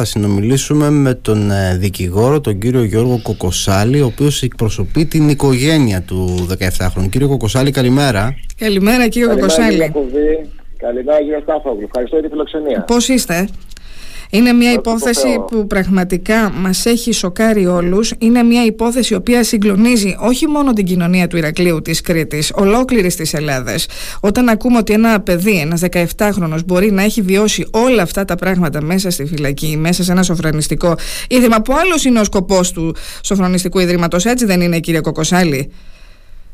Θα συνομιλήσουμε με τον ε, δικηγόρο, τον κύριο Γιώργο Κοκοσάλη, ο οποίος εκπροσωπεί την οικογένεια του 17χρονου. Κύριο Κοκοσάλη, καλημέρα. Καλημέρα κύριε Κοκοσάλη. Καλημέρα κύριε Στάφογλου. Ευχαριστώ για τη φιλοξενία. Πώς είστε; Είναι μια υπόθεση που πραγματικά μας έχει σοκάρει όλους. Είναι μια υπόθεση η οποία συγκλονίζει όχι μόνο την κοινωνία του Ηρακλείου της Κρήτης, ολόκληρης της Ελλάδας. Όταν ακούμε ότι ένα παιδί, ένας 17χρονος μπορεί να έχει βιώσει όλα αυτά τα πράγματα μέσα στη φυλακή, μέσα σε ένα σοφρονιστικό ίδρυμα, που άλλος είναι ο σκοπός του σοφρονιστικού ίδρυματος, έτσι δεν είναι κύριε Κοκοσάλη;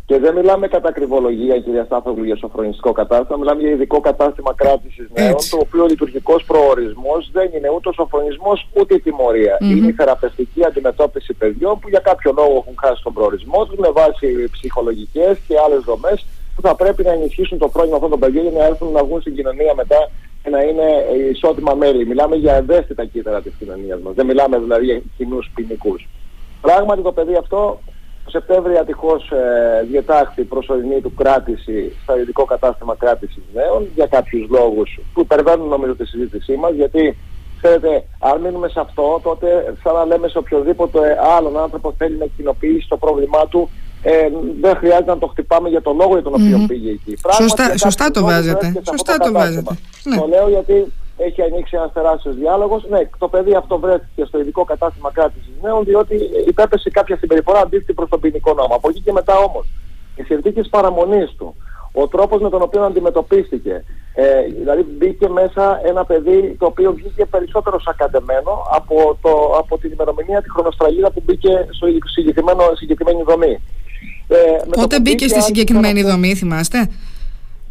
Και δεν μιλάμε κατά ακριβολογία, κυρία Στάθογλου, για σοφρονιστικό κατάστημα. Μιλάμε για ειδικό κατάστημα κράτησης νέων, το οποίο ο λειτουργικός προορισμός δεν είναι ούτε ο σοφρονισμός ούτε η τιμωρία. Mm-hmm. Είναι η θεραπευτική αντιμετώπιση παιδιών που για κάποιο λόγο έχουν χάσει τον προορισμό τους με βάση ψυχολογικές και άλλες δομές που θα πρέπει να ενισχύσουν το πρόβλημα αυτών των παιδιών για να έρθουν να βγουν στην κοινωνία μετά και να είναι ισότιμα μέλη. Μιλάμε για ευαίσθητα κύτταρα της κοινωνίας μας. Δεν μιλάμε δηλαδή για κοινούς ποινικούς. Πράγματι το παιδί αυτό το Σεπτέμβριο ατυχώς ε, διετάχθη προσωρινή του κράτηση στο ειδικό κατάστημα κράτησης νέων για κάποιους λόγους που υπερβαίνουν νομίζω τη συζήτησή μας. Γιατί ξέρετε, αν μείνουμε σε αυτό, τότε σαν να λέμε σε οποιοδήποτε άλλον άνθρωπο θέλει να κοινοποιήσει το πρόβλημά του, ε, δεν χρειάζεται να το χτυπάμε για τον λόγο για τον οποίο πήγε εκεί. Σωστά, σωστά το βάζετε. Σωστά το βάζετε. Ναι. Το λέω γιατί έχει ανοίξει ένας τεράστιος διάλογος. Ναι, το παιδί αυτό βρέθηκε στο ειδικό κατάστημα κράτησης νέων, διότι υπέπεσε κάποια συμπεριφορά αντίθετη προς τον ποινικό νόμο. Από εκεί και μετά όμως, οι συνθήκε παραμονής του, ο τρόπος με τον οποίο αντιμετωπίστηκε, ε, δηλαδή μπήκε μέσα ένα παιδί το οποίο βγήκε περισσότερο σακατεμένο από, το, από την ημερομηνία, τη χρονοστραγίδα που μπήκε στο συγκεκριμένη δομή. Ε, Πότε μπήκε στη συγκεκριμένη δομή, θυμάστε;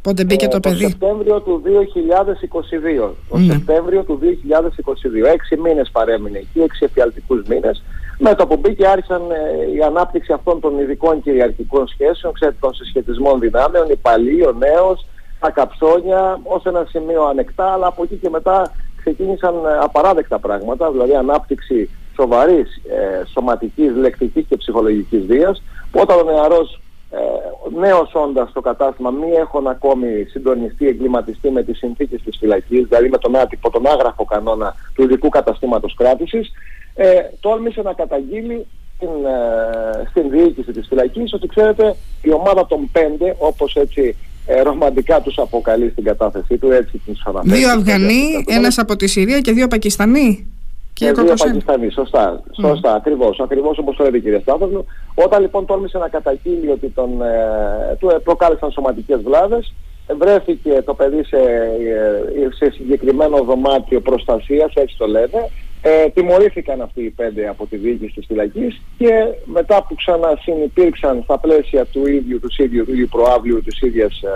Πότε μπήκε το παιδί; Το Σεπτέμβριο του 2022. Το ναι. Σεπτέμβριο του 2022. Έξι μήνες παρέμεινε εκεί, έξι εφιαλτικούς μήνες. Με το που μπήκε άρχισαν ε, η ανάπτυξη αυτών των ειδικών κυριαρχικών σχέσεων, ξέρετε, των συσχετισμών δυνάμεων, η παλή, ο νέος, τα καψόνια, ως ένα σημείο ανεκτά, αλλά από εκεί και μετά ξεκίνησαν ε, απαράδεκτα πράγματα, δηλαδή ανάπτυξη σοβαρής ε, σωματικής, λεκτικής και ψυχολογικής βίας, που όταν ο νεαρός ε, νέος όντας στο κατάστημα μη έχουν ακόμη συντονιστεί, εγκληματιστεί με τις συνθήκες της φυλακής, δηλαδή με τον άτυπο, τον άγραφο κανόνα του ειδικού καταστήματος κράτησης, ε, τόλμησε να καταγγείλει στην, ε, στην διοίκηση της φυλακής ότι ξέρετε η ομάδα των πέντε, όπως έτσι ε, ρομαντικά τους αποκαλεί στην κατάθεσή του, έτσι την αναφέρει. Δύο Αφγανοί, ένας από τη Συρία και δύο Πακιστανοί. Και δύο Πακιστανοί, σωστά, σωστά, mm. ακριβώς, ακριβώς όπως το έδειξε η κυρία Όταν λοιπόν τόλμησε να καταγγείλει ότι τον, ε, του προκάλεσαν σωματικές βλάβες, βρέθηκε το παιδί σε, ε, σε συγκεκριμένο δωμάτιο προστασίας, έτσι το λένε, ε, τιμωρήθηκαν αυτοί οι πέντε από τη διοίκηση της φυλακής και μετά που ξανασυνυπήρξαν στα πλαίσια του ίδιου, τους ίδιου, του ίδιου προάβλιου της ίδιας, ε,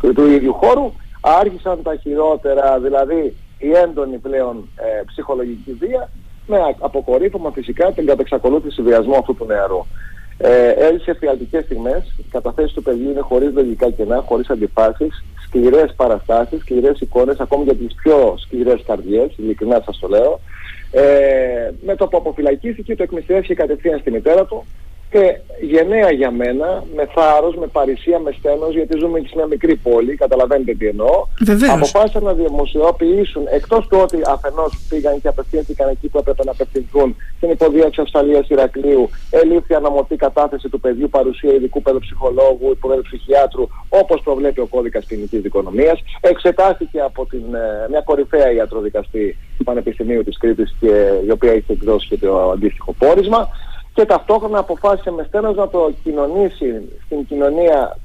του, του ίδιου χώρου άρχισαν τα χειρότερα, δηλαδή η έντονη πλέον ε, ψυχολογική βία με αποκορύφωμα φυσικά την κατεξακολούθηση βιασμού αυτού του νεαρού. Ε, έζησε φιαλτικές στιγμές, η καταθέση του παιδιού είναι χωρίς λογικά κενά, χωρίς αντιφάσεις, σκληρές παραστάσεις, σκληρές εικόνες, ακόμη για τις πιο σκληρές καρδιές, ειλικρινά σας το λέω. Ε, με το που αποφυλακίστηκε το εκμυστηρεύτηκε κατευθείαν στη μητέρα του, και γενναία για μένα, με θάρρος, με παρησία, με στένος, γιατί ζούμε σε μια μικρή πόλη, καταλαβαίνετε τι εννοώ. Βεβαίως. Αποφάσισαν να δημοσιοποιήσουν, εκτός του ότι αφενός πήγαν και απευθύνθηκαν εκεί που έπρεπε να απευθυνθούν, στην υποδία της Αυστραλίας Ηρακλείου, ελήφθη αναμορφή κατάθεση του παιδιού, παρουσία ειδικού παιδοψυχολόγου, παιδοψυχιάτρου, όπως προβλέπει ο κώδικας ποινικής δικονομίας. Εξετάστηκε από την, ε, μια κορυφαία ιατροδικαστή του Πανεπιστημίου της Κρήτης, η οποία είχε εκδώσει και το αντίστοιχο πόρισμα και ταυτόχρονα αποφάσισε με στένος να το κοινωνήσει στην κοινωνία,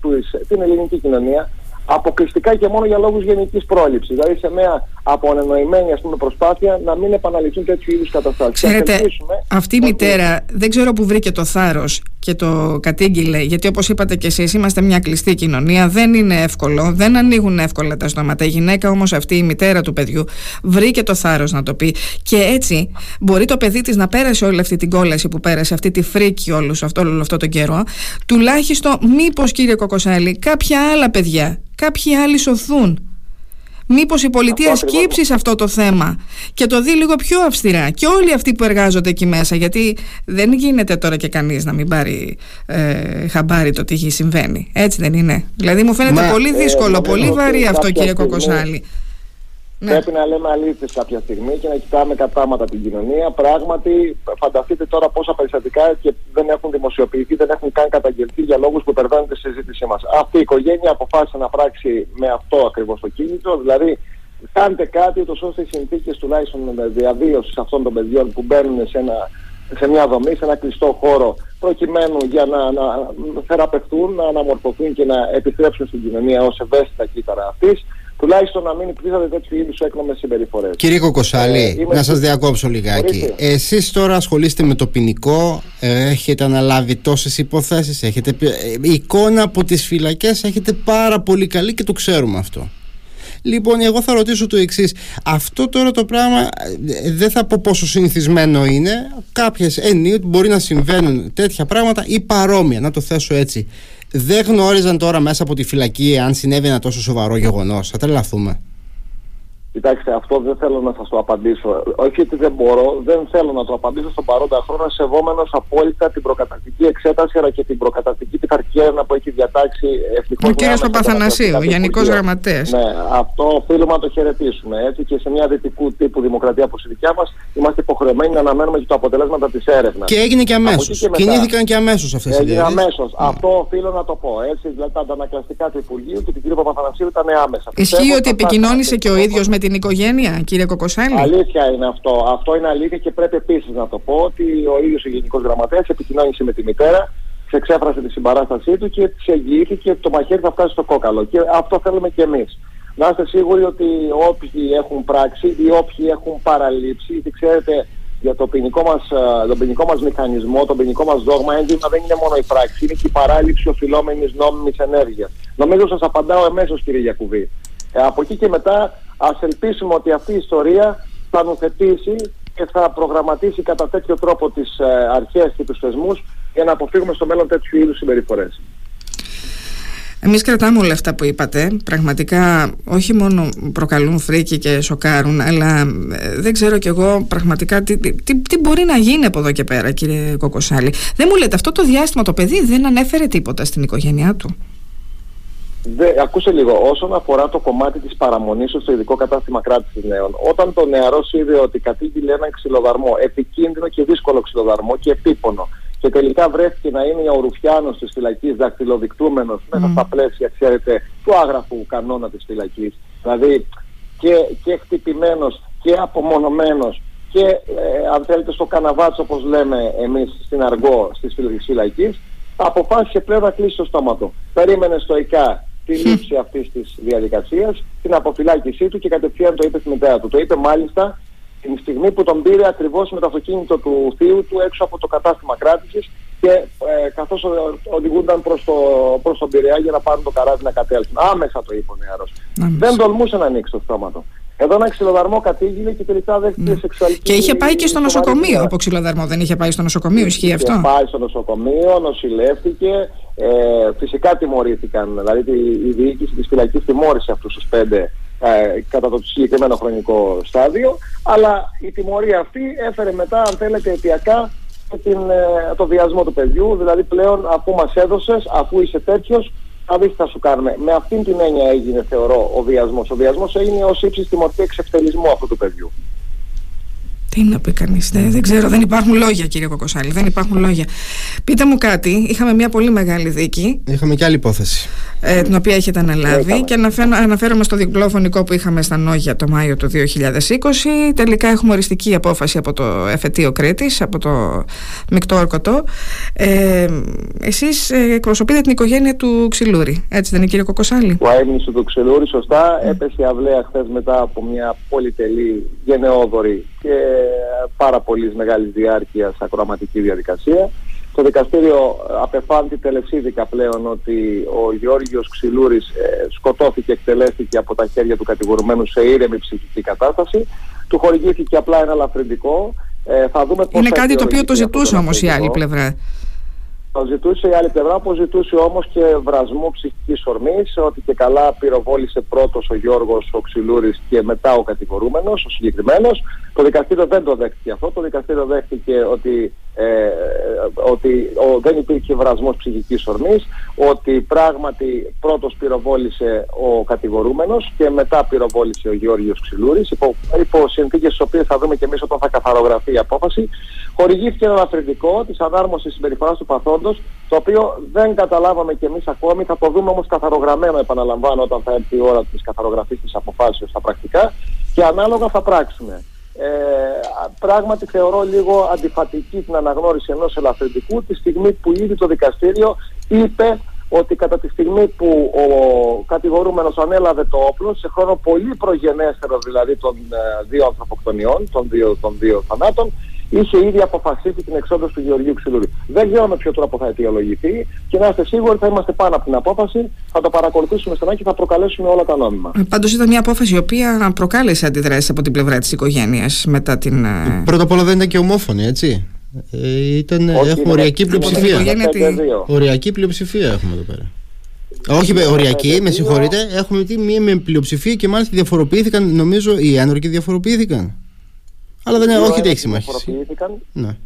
την ελληνική κοινωνία, αποκλειστικά και μόνο για λόγους γενικής πρόληψης. Δηλαδή σε μια απονενοημένη ας πούμε, προσπάθεια να μην επαναληφθούν τέτοιου είδους καταστάσεις. Ξέρετε, αυτή η μητέρα δεν ξέρω που βρήκε το θάρρος και το κατήγγειλε, γιατί όπως είπατε και εσείς είμαστε μια κλειστή κοινωνία, δεν είναι εύκολο, δεν ανοίγουν εύκολα τα στόματα. Η γυναίκα όμως αυτή, η μητέρα του παιδιού, βρήκε το θάρρος να το πει και έτσι μπορεί το παιδί της να πέρασε όλη αυτή την κόλαση που πέρασε, αυτή τη φρίκη όλους αυτό, όλο αυτό τον καιρό, τουλάχιστον μήπως κύριε Κοκοσάλη κάποια άλλα παιδιά κάποιοι άλλοι σωθούν. Μήπως η πολιτεία σκύψει σε αυτό το θέμα και το δει λίγο πιο αυστηρά και όλοι αυτοί που εργάζονται εκεί μέσα γιατί δεν γίνεται τώρα και κανείς να μην πάρει ε, χαμπάρι το τι συμβαίνει. Έτσι δεν είναι. Δηλαδή μου φαίνεται πολύ ε, δύσκολο, πολύ βαρύ αυτό κύριε Κοκοσάλη. Ναι. Πρέπει να λέμε αλήθεια κάποια στιγμή και να κοιτάμε κατάματα την κοινωνία. Πράγματι, φανταστείτε τώρα πόσα περιστατικά και δεν έχουν δημοσιοποιηθεί, δεν έχουν καν καταγγελθεί για λόγους που υπερβαίνουν τη συζήτησή μας. Αυτή η οικογένεια αποφάσισε να πράξει με αυτό ακριβώς το κίνητρο, δηλαδή κάντε κάτι ώστε οι συνθήκες τουλάχιστον διαβίωσης αυτών των παιδιών που μπαίνουν σε, ένα, σε μια δομή, σε ένα κλειστό χώρο, προκειμένου για να, να θεραπευτούν, να αναμορφωθούν και να επιστρέψουν στην κοινωνία ως ευαίσθητα κύτταρα αυτής, τουλάχιστον να μην υπήρχαν τέτοιου είδους έκνομε συμπεριφορές. Κύριε Κοκοσάλη, ε, να σας διακόψω λιγάκι. Εσείς τώρα ασχολείστε με το ποινικό, ε, έχετε αναλάβει τόσες υποθέσεις, έχετε ε, εικόνα από τις φυλακές, έχετε πάρα πολύ καλή και το ξέρουμε αυτό. Λοιπόν, εγώ θα ρωτήσω το εξής. Αυτό τώρα το πράγμα ε, δεν θα πω πόσο συνηθισμένο είναι. Κάποιες εννοείται μπορεί να συμβαίνουν τέτοια πράγματα ή παρόμοια, να το θέσω έτσι δεν γνώριζαν τώρα μέσα από τη φυλακή αν συνέβη ένα τόσο σοβαρό γεγονός. Θα τρελαθούμε. Κοιτάξτε, αυτό δεν θέλω να σας το απαντήσω. Όχι ότι δεν μπορώ, δεν θέλω να το απαντήσω στον παρόντα χρόνο, σεβόμενος απόλυτα την προκατακτική εξέταση αλλά και την προκατακτική πειθαρχία που έχει διατάξει ευτυχώς. Ο κ. Παπαθανασίου, ο Γενικός Γραμματέας. Ναι, αυτό οφείλουμε να το χαιρετήσουμε. Έτσι και σε μια δυτικού τύπου δημοκρατία όπως η δικιά μας, είμαστε υποχρεωμένοι να αναμένουμε και τα αποτελέσματα της έρευνας. Και έγινε και αμέσως. Κινήθηκαν και αμέσως αυτές οι Έγινε αμέσως. Ναι. Αυτό οφείλω να το πω. Έτσι, δηλαδή τα αντανακλαστικά του Υπουργείου και του κ. Παπαθανασίου ήταν άμεσα. Ισχύει ότι επικοινώνησε και ο ίδιος με την οικογένεια, κύριε Κοκοσάλη. Αλήθεια είναι αυτό. Αυτό είναι αλήθεια και πρέπει επίσης να το πω ότι ο ίδιος ο Γενικός Γραμματέας επικοινώνησε με τη μητέρα, εξέφρασε τη συμπαράστασή του και της εγγυήθηκε ότι το μαχαίρι θα φτάσει στο κόκαλο. Και αυτό θέλουμε και εμείς. Να είστε σίγουροι ότι όποιοι έχουν πράξει ή όποιοι έχουν παραλείψει, γιατί ξέρετε για το ποινικό μας, ε, τον ποινικό μας μηχανισμό, τον ποινικό μας δόγμα, έντοιμα δεν είναι μόνο η πράξη, είναι και η παράληψη οφειλόμενης νόμιμης ενέργειας. Νομίζω σας απαντάω εμέσως κύριε Γιακουβή. Ε, από εκεί και μετά ας ελπίσουμε ότι αυτή η ιστορία θα νουθετήσει και θα προγραμματίσει κατά τέτοιο τρόπο τις ε, αρχές και τους θεσμούς για να αποφύγουμε στο μέλλον τέτοιου είδους συμπεριφορές. Εμείς κρατάμε όλα αυτά που είπατε. Πραγματικά όχι μόνο προκαλούν φρίκη και σοκάρουν, αλλά ε, δεν ξέρω κι εγώ πραγματικά τι, τι, τι, μπορεί να γίνει από εδώ και πέρα, κύριε Κοκοσάλη. Δεν μου λέτε, αυτό το διάστημα το παιδί δεν ανέφερε τίποτα στην οικογένειά του. Δε, ακούσε λίγο, όσον αφορά το κομμάτι της παραμονής στο ειδικό κατάστημα κράτησης νέων, όταν το νεαρό είδε ότι κατήγγειλε έναν ξυλοδαρμό, επικίνδυνο και δύσκολο ξυλοδαρμό και επίπονο, και τελικά βρέθηκε να είναι ο Ρουφιάνος της φυλακής δακτυλοδεικτούμενος mm. μέσα στα πλαίσια, ξέρετε, του άγραφου κανόνα της φυλακής. Δηλαδή και, και χτυπημένος και απομονωμένος και ε, αν θέλετε στο καναβάτσο όπως λέμε εμείς στην αργό της φυλακής αποφάσισε πλέον να κλείσει το στόμα του. Περίμενε ΙΚΑ τη λήψη αυτής της διαδικασίας, την αποφυλάκησή του και κατευθείαν το είπε στη μητέρα του. Το είπε μάλιστα την στιγμή που τον πήρε ακριβώς με το αυτοκίνητο του θείου του έξω από το κατάστημα κράτησης και ε, καθώς οδηγούνταν προς, το, προς τον Πειραιά για να πάρουν το καράβι να κατέλθουν. Άμεσα το είπε ο νεαρός. Δεν τολμούσε να ανοίξει το στόμα του. Εδώ ένα ξυλοδαρμό κατήγγειλε και τελικά δέχτηκε ναι. σεξουαλική. Και είχε πάει και στο νοσοκομείο από ξυλοδαρμό, δεν είχε πάει στο νοσοκομείο, ισχύει αυτό; Είχε πάει στο νοσοκομείο, νοσηλεύτηκε. Ε, φυσικά τιμωρήθηκαν. Δηλαδή η διοίκηση της φυλακής τιμώρησε αυτούς τους πέντε ε, κατά το συγκεκριμένο χρονικό στάδιο, αλλά η τιμωρία αυτή έφερε μετά, αν θέλετε, αιτιακά την, ε, το βιασμό του παιδιού, δηλαδή πλέον αφού μας έδωσες, αφού είσαι τέτοιος, θα δεις τι θα σου κάνουμε. Με αυτήν την έννοια έγινε, θεωρώ, ο βιασμός. Ο βιασμός έγινε ως ύψιστη μορφή εξευτελισμού αυτού του παιδιού. Τι να πει κανείς, δεν, δεν ξέρω, δεν υπάρχουν λόγια, κύριε Κοκοσάλη. Δεν υπάρχουν λόγια. Πείτε μου κάτι, είχαμε μια πολύ μεγάλη δίκη. Είχαμε και άλλη υπόθεση. Ε, την οποία έχετε αναλάβει και αναφέρω, αναφέρομαι στο διπλό που είχαμε στα Νόγια το Μάιο του 2020. Τελικά έχουμε οριστική απόφαση από το εφετείο Κρήτης, από το μεικτό ορκωτό. Ε, Εσείς ε, εκπροσωπείτε την οικογένεια του Ξυλούρη, έτσι δεν είναι, κύριε Κοκοσάλη; Ο έμνησε του Ξυλούρη, σωστά, έπεσε αυλαία χθες μετά από μια πολυτελή γενναιόδορη και πάρα πολύ μεγάλης διάρκειας ακροαματική διαδικασία. Το δικαστήριο απεφάνθη τελεσίδικα πλέον ότι ο Γιώργος Ξυλούρης ε, σκοτώθηκε και εκτελέστηκε από τα χέρια του κατηγορουμένου σε ήρεμη ψυχική κατάσταση. Του χορηγήθηκε απλά ένα λαφρυντικό. Ε, θα δούμε Είναι κάτι το οποίο το ζητούσε όμως η άλλη πλευρά. Το ζητούσε η άλλη πλευρά, που ζητούσε όμως και βρασμό ψυχικής ορμής, ότι και καλά πυροβόλησε πρώτος ο Γιώργος ο Ξυλούρης και μετά ο κατηγορούμενος, ο συγκεκριμένος. Το δικαστήριο δεν το δέχτηκε αυτό. Το δικαστήριο δέχτηκε ότι ε, ότι ο, δεν υπήρχε βρασμός ψυχικής ορμής, ότι πράγματι πρώτος πυροβόλησε ο κατηγορούμενος και μετά πυροβόλησε ο Γεώργιος Ξυλούρης, υπό, υπό συνθήκες τις οποίες θα δούμε και εμείς όταν θα καθαρογραφεί η απόφαση. Χορηγήθηκε ένα αφρεντικό της ανάρμοσης συμπεριφοράς του παθόντος, το οποίο δεν καταλάβαμε και εμείς ακόμη, θα το δούμε όμως καθαρογραμμένο επαναλαμβάνω όταν θα έρθει η ώρα της καθαρογραφής της αποφάσεως στα πρακτικά και ανάλογα θα πράξουμε. Ε, πράγματι θεωρώ λίγο αντιφατική την αναγνώριση ενός ελαφρυντικού τη στιγμή που ήδη το δικαστήριο είπε ότι κατά τη στιγμή που ο κατηγορούμενος ανέλαβε το όπλο σε χρόνο πολύ προγενέστερο δηλαδή των ε, δύο ανθρωποκτονιών, των δύο, των δύο θανάτων είχε ήδη αποφασίσει την εξόδωση του Γεωργίου Ξυλούρη. Δεν ξέρω με ποιο τρόπο θα αιτιολογηθεί και να είστε σίγουροι θα είμαστε πάνω από την απόφαση, θα το παρακολουθήσουμε στενά και θα προκαλέσουμε όλα τα νόμιμα. Ε, Πάντως ήταν μια απόφαση η οποία προκάλεσε αντιδράσεις από την πλευρά της οικογένειας μετά την. Ε, Πρώτα απ' όλα δεν ήταν και ομόφωνη, έτσι. Ε, ήταν, Όχι, έχουμε οριακή πλειοψηφία. Οριακή πλειοψηφία έχουμε εδώ πέρα. Όχι, οριακή, με συγχωρείτε. Έχουμε μία με πλειοψηφία και μάλιστα διαφοροποιήθηκαν, νομίζω οι άνορκοι διαφοροποιήθηκαν. Αλλά δεν είναι, όχι ότι έχει σημασία. Ναι.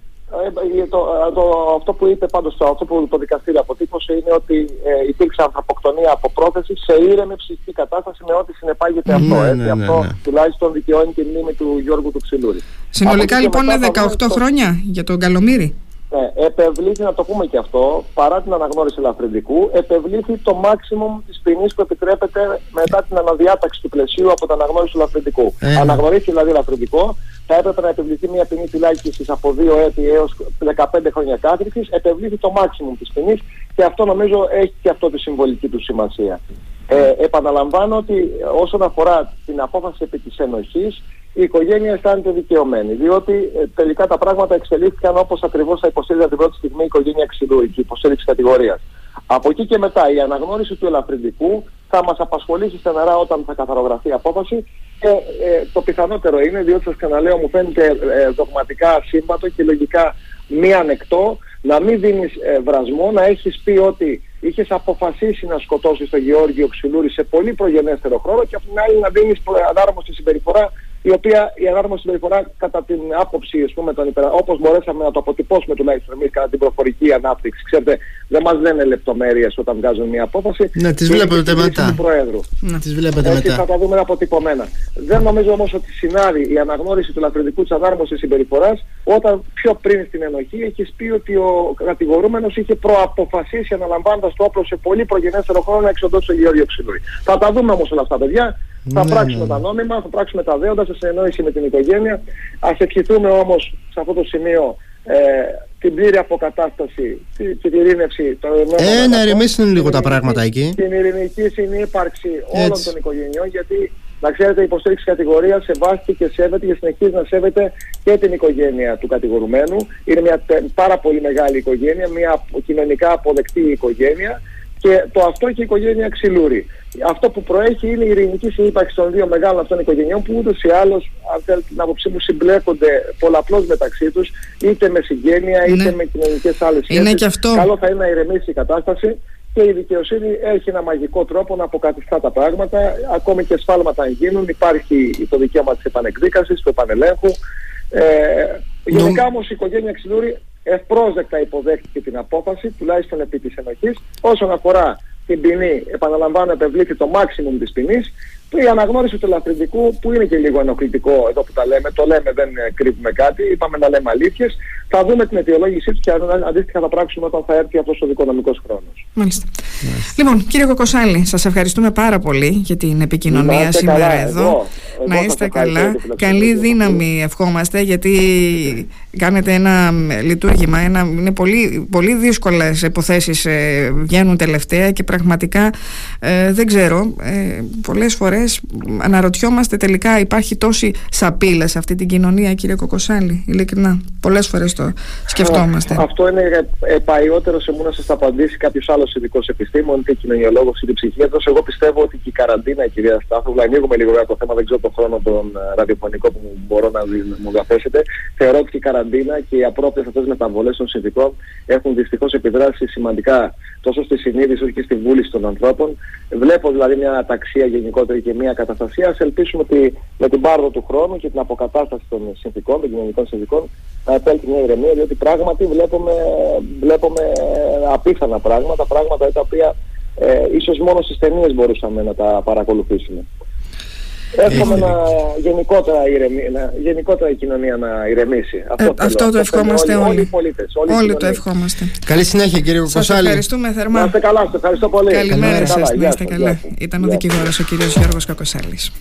Ε, ε, το, ε, το, αυτό που είπε πάντως αυτό που το δικαστήριο αποτύπωσε είναι ότι ε, υπήρξε ανθρωποκτονία από πρόθεση σε ήρεμη ψυχική κατάσταση με ό,τι συνεπάγεται ναι, αυτό. Ναι, έτσι, ναι, αυτό ναι. τουλάχιστον δικαιώνει τη μνήμη του Γιώργου του Ξυλούρη. Συνολικά λοιπόν είναι 18 χρόνια για τον Καλομήρη. Ναι, επευλήθη, να το πούμε και αυτό, παρά την αναγνώριση ελαφρυντικού, επευλήθη το maximum της ποινής που επιτρέπεται μετά την αναδιάταξη του πλαισίου από την αναγνώριση του ελαφρυντικού. Ε, Αναγνωρίστηκε δηλαδή ελαφρυντικό, θα έπρεπε να επιβληθεί μια ποινή φυλάκιση από 2 έτη έως 15 χρόνια κάθριξη. Επευλήθη το maximum της ποινής και αυτό νομίζω έχει και αυτό τη συμβολική του σημασία. Ε, επαναλαμβάνω ότι όσον αφορά την απόφαση επί της ενοχής, η οικογένεια αισθάνεται δικαιωμένη, διότι ε, τελικά τα πράγματα εξελίχθηκαν όπως ακριβώς θα υποστήριζε την πρώτη στιγμή η οικογένεια Ξυλού, η υποστήριξη κατηγορίας. Από εκεί και μετά η αναγνώριση του ελαφρυντικού θα μας απασχολήσει στεναρά όταν θα καθαρογραφεί η απόφαση. Και ε, το πιθανότερο είναι, διότι σας ξαναλέω μου φαίνεται ε, δογματικά σύμβατο και λογικά μη ανεκτό να μην δίνεις ε, βρασμό, να έχεις πει ότι είχες αποφασίσει να σκοτώσεις τον Γεώργιο Ξυλούρη σε πολύ προγενέστερο χρόνο και από την άλλη να δίνεις ανάρμοστη συμπεριφορά η οποία η ανάρμοστη συμπεριφορά κατά την άποψη ας πούμε, των υπερα... όπως μπορέσαμε να το αποτυπώσουμε τουλάχιστον εμείς κατά την προφορική ανάπτυξη. Ξέρετε, δεν μας λένε λεπτομέρειες όταν βγάζουν μια απόφαση. Ναι, τις βλέπετε μετά. Του Προέδρου. Να τις βλέπετε Έτσι, μετά. θα τα δούμε αποτυπωμένα. Δεν νομίζω όμως ότι συνάδει η αναγνώριση του λαθρετικού της ανάρμοσης συμπεριφοράς όταν πιο πριν στην ενοχή έχει πει ότι ο κατηγορούμενος είχε προαποφασίσει αναλαμβάνοντας το όπλο σε πολύ προγενέστερο χρόνο να εξοντώσει τον Γεώργιο Ξυλούρη. Θα τα δούμε όμως όλα αυτά παιδιά. Θα ναι, πράξουμε ναι. τα νόμιμα, θα πράξουμε τα δέοντα σε συνεννόηση με την οικογένεια. Α ευχηθούμε όμως σε αυτό το σημείο ε, την πλήρη αποκατάσταση και την ειρήνευση των Ε, να ηρεμήσουν λίγο τα πράγματα εκεί. Την ειρηνική συνύπαρξη όλων των οικογενειών, γιατί να ξέρετε, η υποστήριξη κατηγορίας σεβάστηκε και σέβεται και συνεχίζει να σέβεται και την οικογένεια του κατηγορουμένου. Είναι μια πάρα πολύ μεγάλη οικογένεια, μια κοινωνικά αποδεκτή οικογένεια και το αυτό και η οικογένεια Ξυλούρη. Αυτό που προέχει είναι η ειρηνική συνύπαρξη των δύο μεγάλων αυτών οικογενειών που ούτως ή άλλως, αν θέλετε την άποψή μου, συμπλέκονται πολλαπλώς μεταξύ τους, είτε με συγγένεια είτε με κοινωνικές άλλες σχέσεις. Αυτό... Καλό θα είναι να ηρεμήσει η κατάσταση και η δικαιοσύνη έχει ένα μαγικό τρόπο να αποκαθιστά τα πράγματα. Ακόμη και σφάλματα αν γίνουν, υπάρχει το δικαίωμα της επανεκδίκασης, του επανελέγχου. Ε, γενικά όμως η οικογένεια Ξυλούρη ευπρόσδεκτα υποδέχτηκε την απόφαση, τουλάχιστον επί της ενοχής. Όσον αφορά την ποινή, επαναλαμβάνω, επευλήθη το maximum της ποινής η αναγνώριση του ελαφρυντικού που είναι και λίγο ενοχλητικό εδώ που τα λέμε, το λέμε δεν κρύβουμε κάτι, είπαμε να λέμε αλήθειες, θα δούμε την αιτιολόγησή τους και αντίστοιχα θα πράξουμε όταν θα έρθει αυτός ο δικονομικός χρόνος. Μάλιστα. Λοιπόν, κύριε Κοκοσάλη, σας ευχαριστούμε πάρα πολύ για την επικοινωνία σήμερα καλά, εδώ. Εγώ, να είστε καλά. Καλή δύναμη ευχόμαστε γιατί κάνετε ένα λειτουργήμα, ένα, είναι πολύ, πολύ δύσκολες υποθέσεις ε, βγαίνουν τελευταία και πραγματικά ε, δεν ξέρω, ε, πολλές φορές αναρωτιόμαστε τελικά υπάρχει τόση σαπίλα σε αυτή την κοινωνία κύριε Κοκοσάλη ειλικρινά πολλές φορές το σκεφτόμαστε Αυτό είναι επαϊότερο σε μου να σας απαντήσει κάποιος άλλος ειδικός επιστήμον είτε κοινωνιολόγος είτε ψυχίατρος εγώ πιστεύω ότι και η καραντίνα κυρία Στάθου ανοίγουμε λίγο για το θέμα δεν ξέρω τον χρόνο τον ε, ραδιοφωνικό που μπορώ να μου διαθέσετε θεωρώ ότι και η καραντίνα και οι απρόπτες αυτές μεταβολές των συνδικών έχουν δυστυχώς επιδράσει σημαντικά τόσο στη συνείδηση όσο και στη βούληση των ανθρώπων. Βλέπω δηλαδή μια αταξία γενικότερη και μια καταστασία. Ας ελπίσουμε ότι με την πάροδο του χρόνου και την αποκατάσταση των συνθήκων, των κοινωνικών συνθήκων, να επέλθει μια ηρεμία, διότι πράγματι βλέπουμε, βλέπουμε απίθανα πράγματα, πράγματα τα οποία ε, ίσως μόνο στις ταινίες μπορούσαμε να τα παρακολουθήσουμε. Εύχομαι να γενικότερα, ηρεμί, να γενικότερα η κοινωνία να ηρεμήσει. Αυτό, ε, αυτό το ευχόμαστε όλοι. Όλοι, οι πολίτες, όλοι, όλοι το ευχόμαστε. Καλή συνέχεια κύριε Κοκοσάλη. Σας ευχαριστούμε θερμά. Να είστε καλά, σας ευχαριστώ πολύ. Καλημέρα σας, να είστε καλά. Ήταν ο δικηγόρος ο κύριος Γιώργος Κοκοσάλης.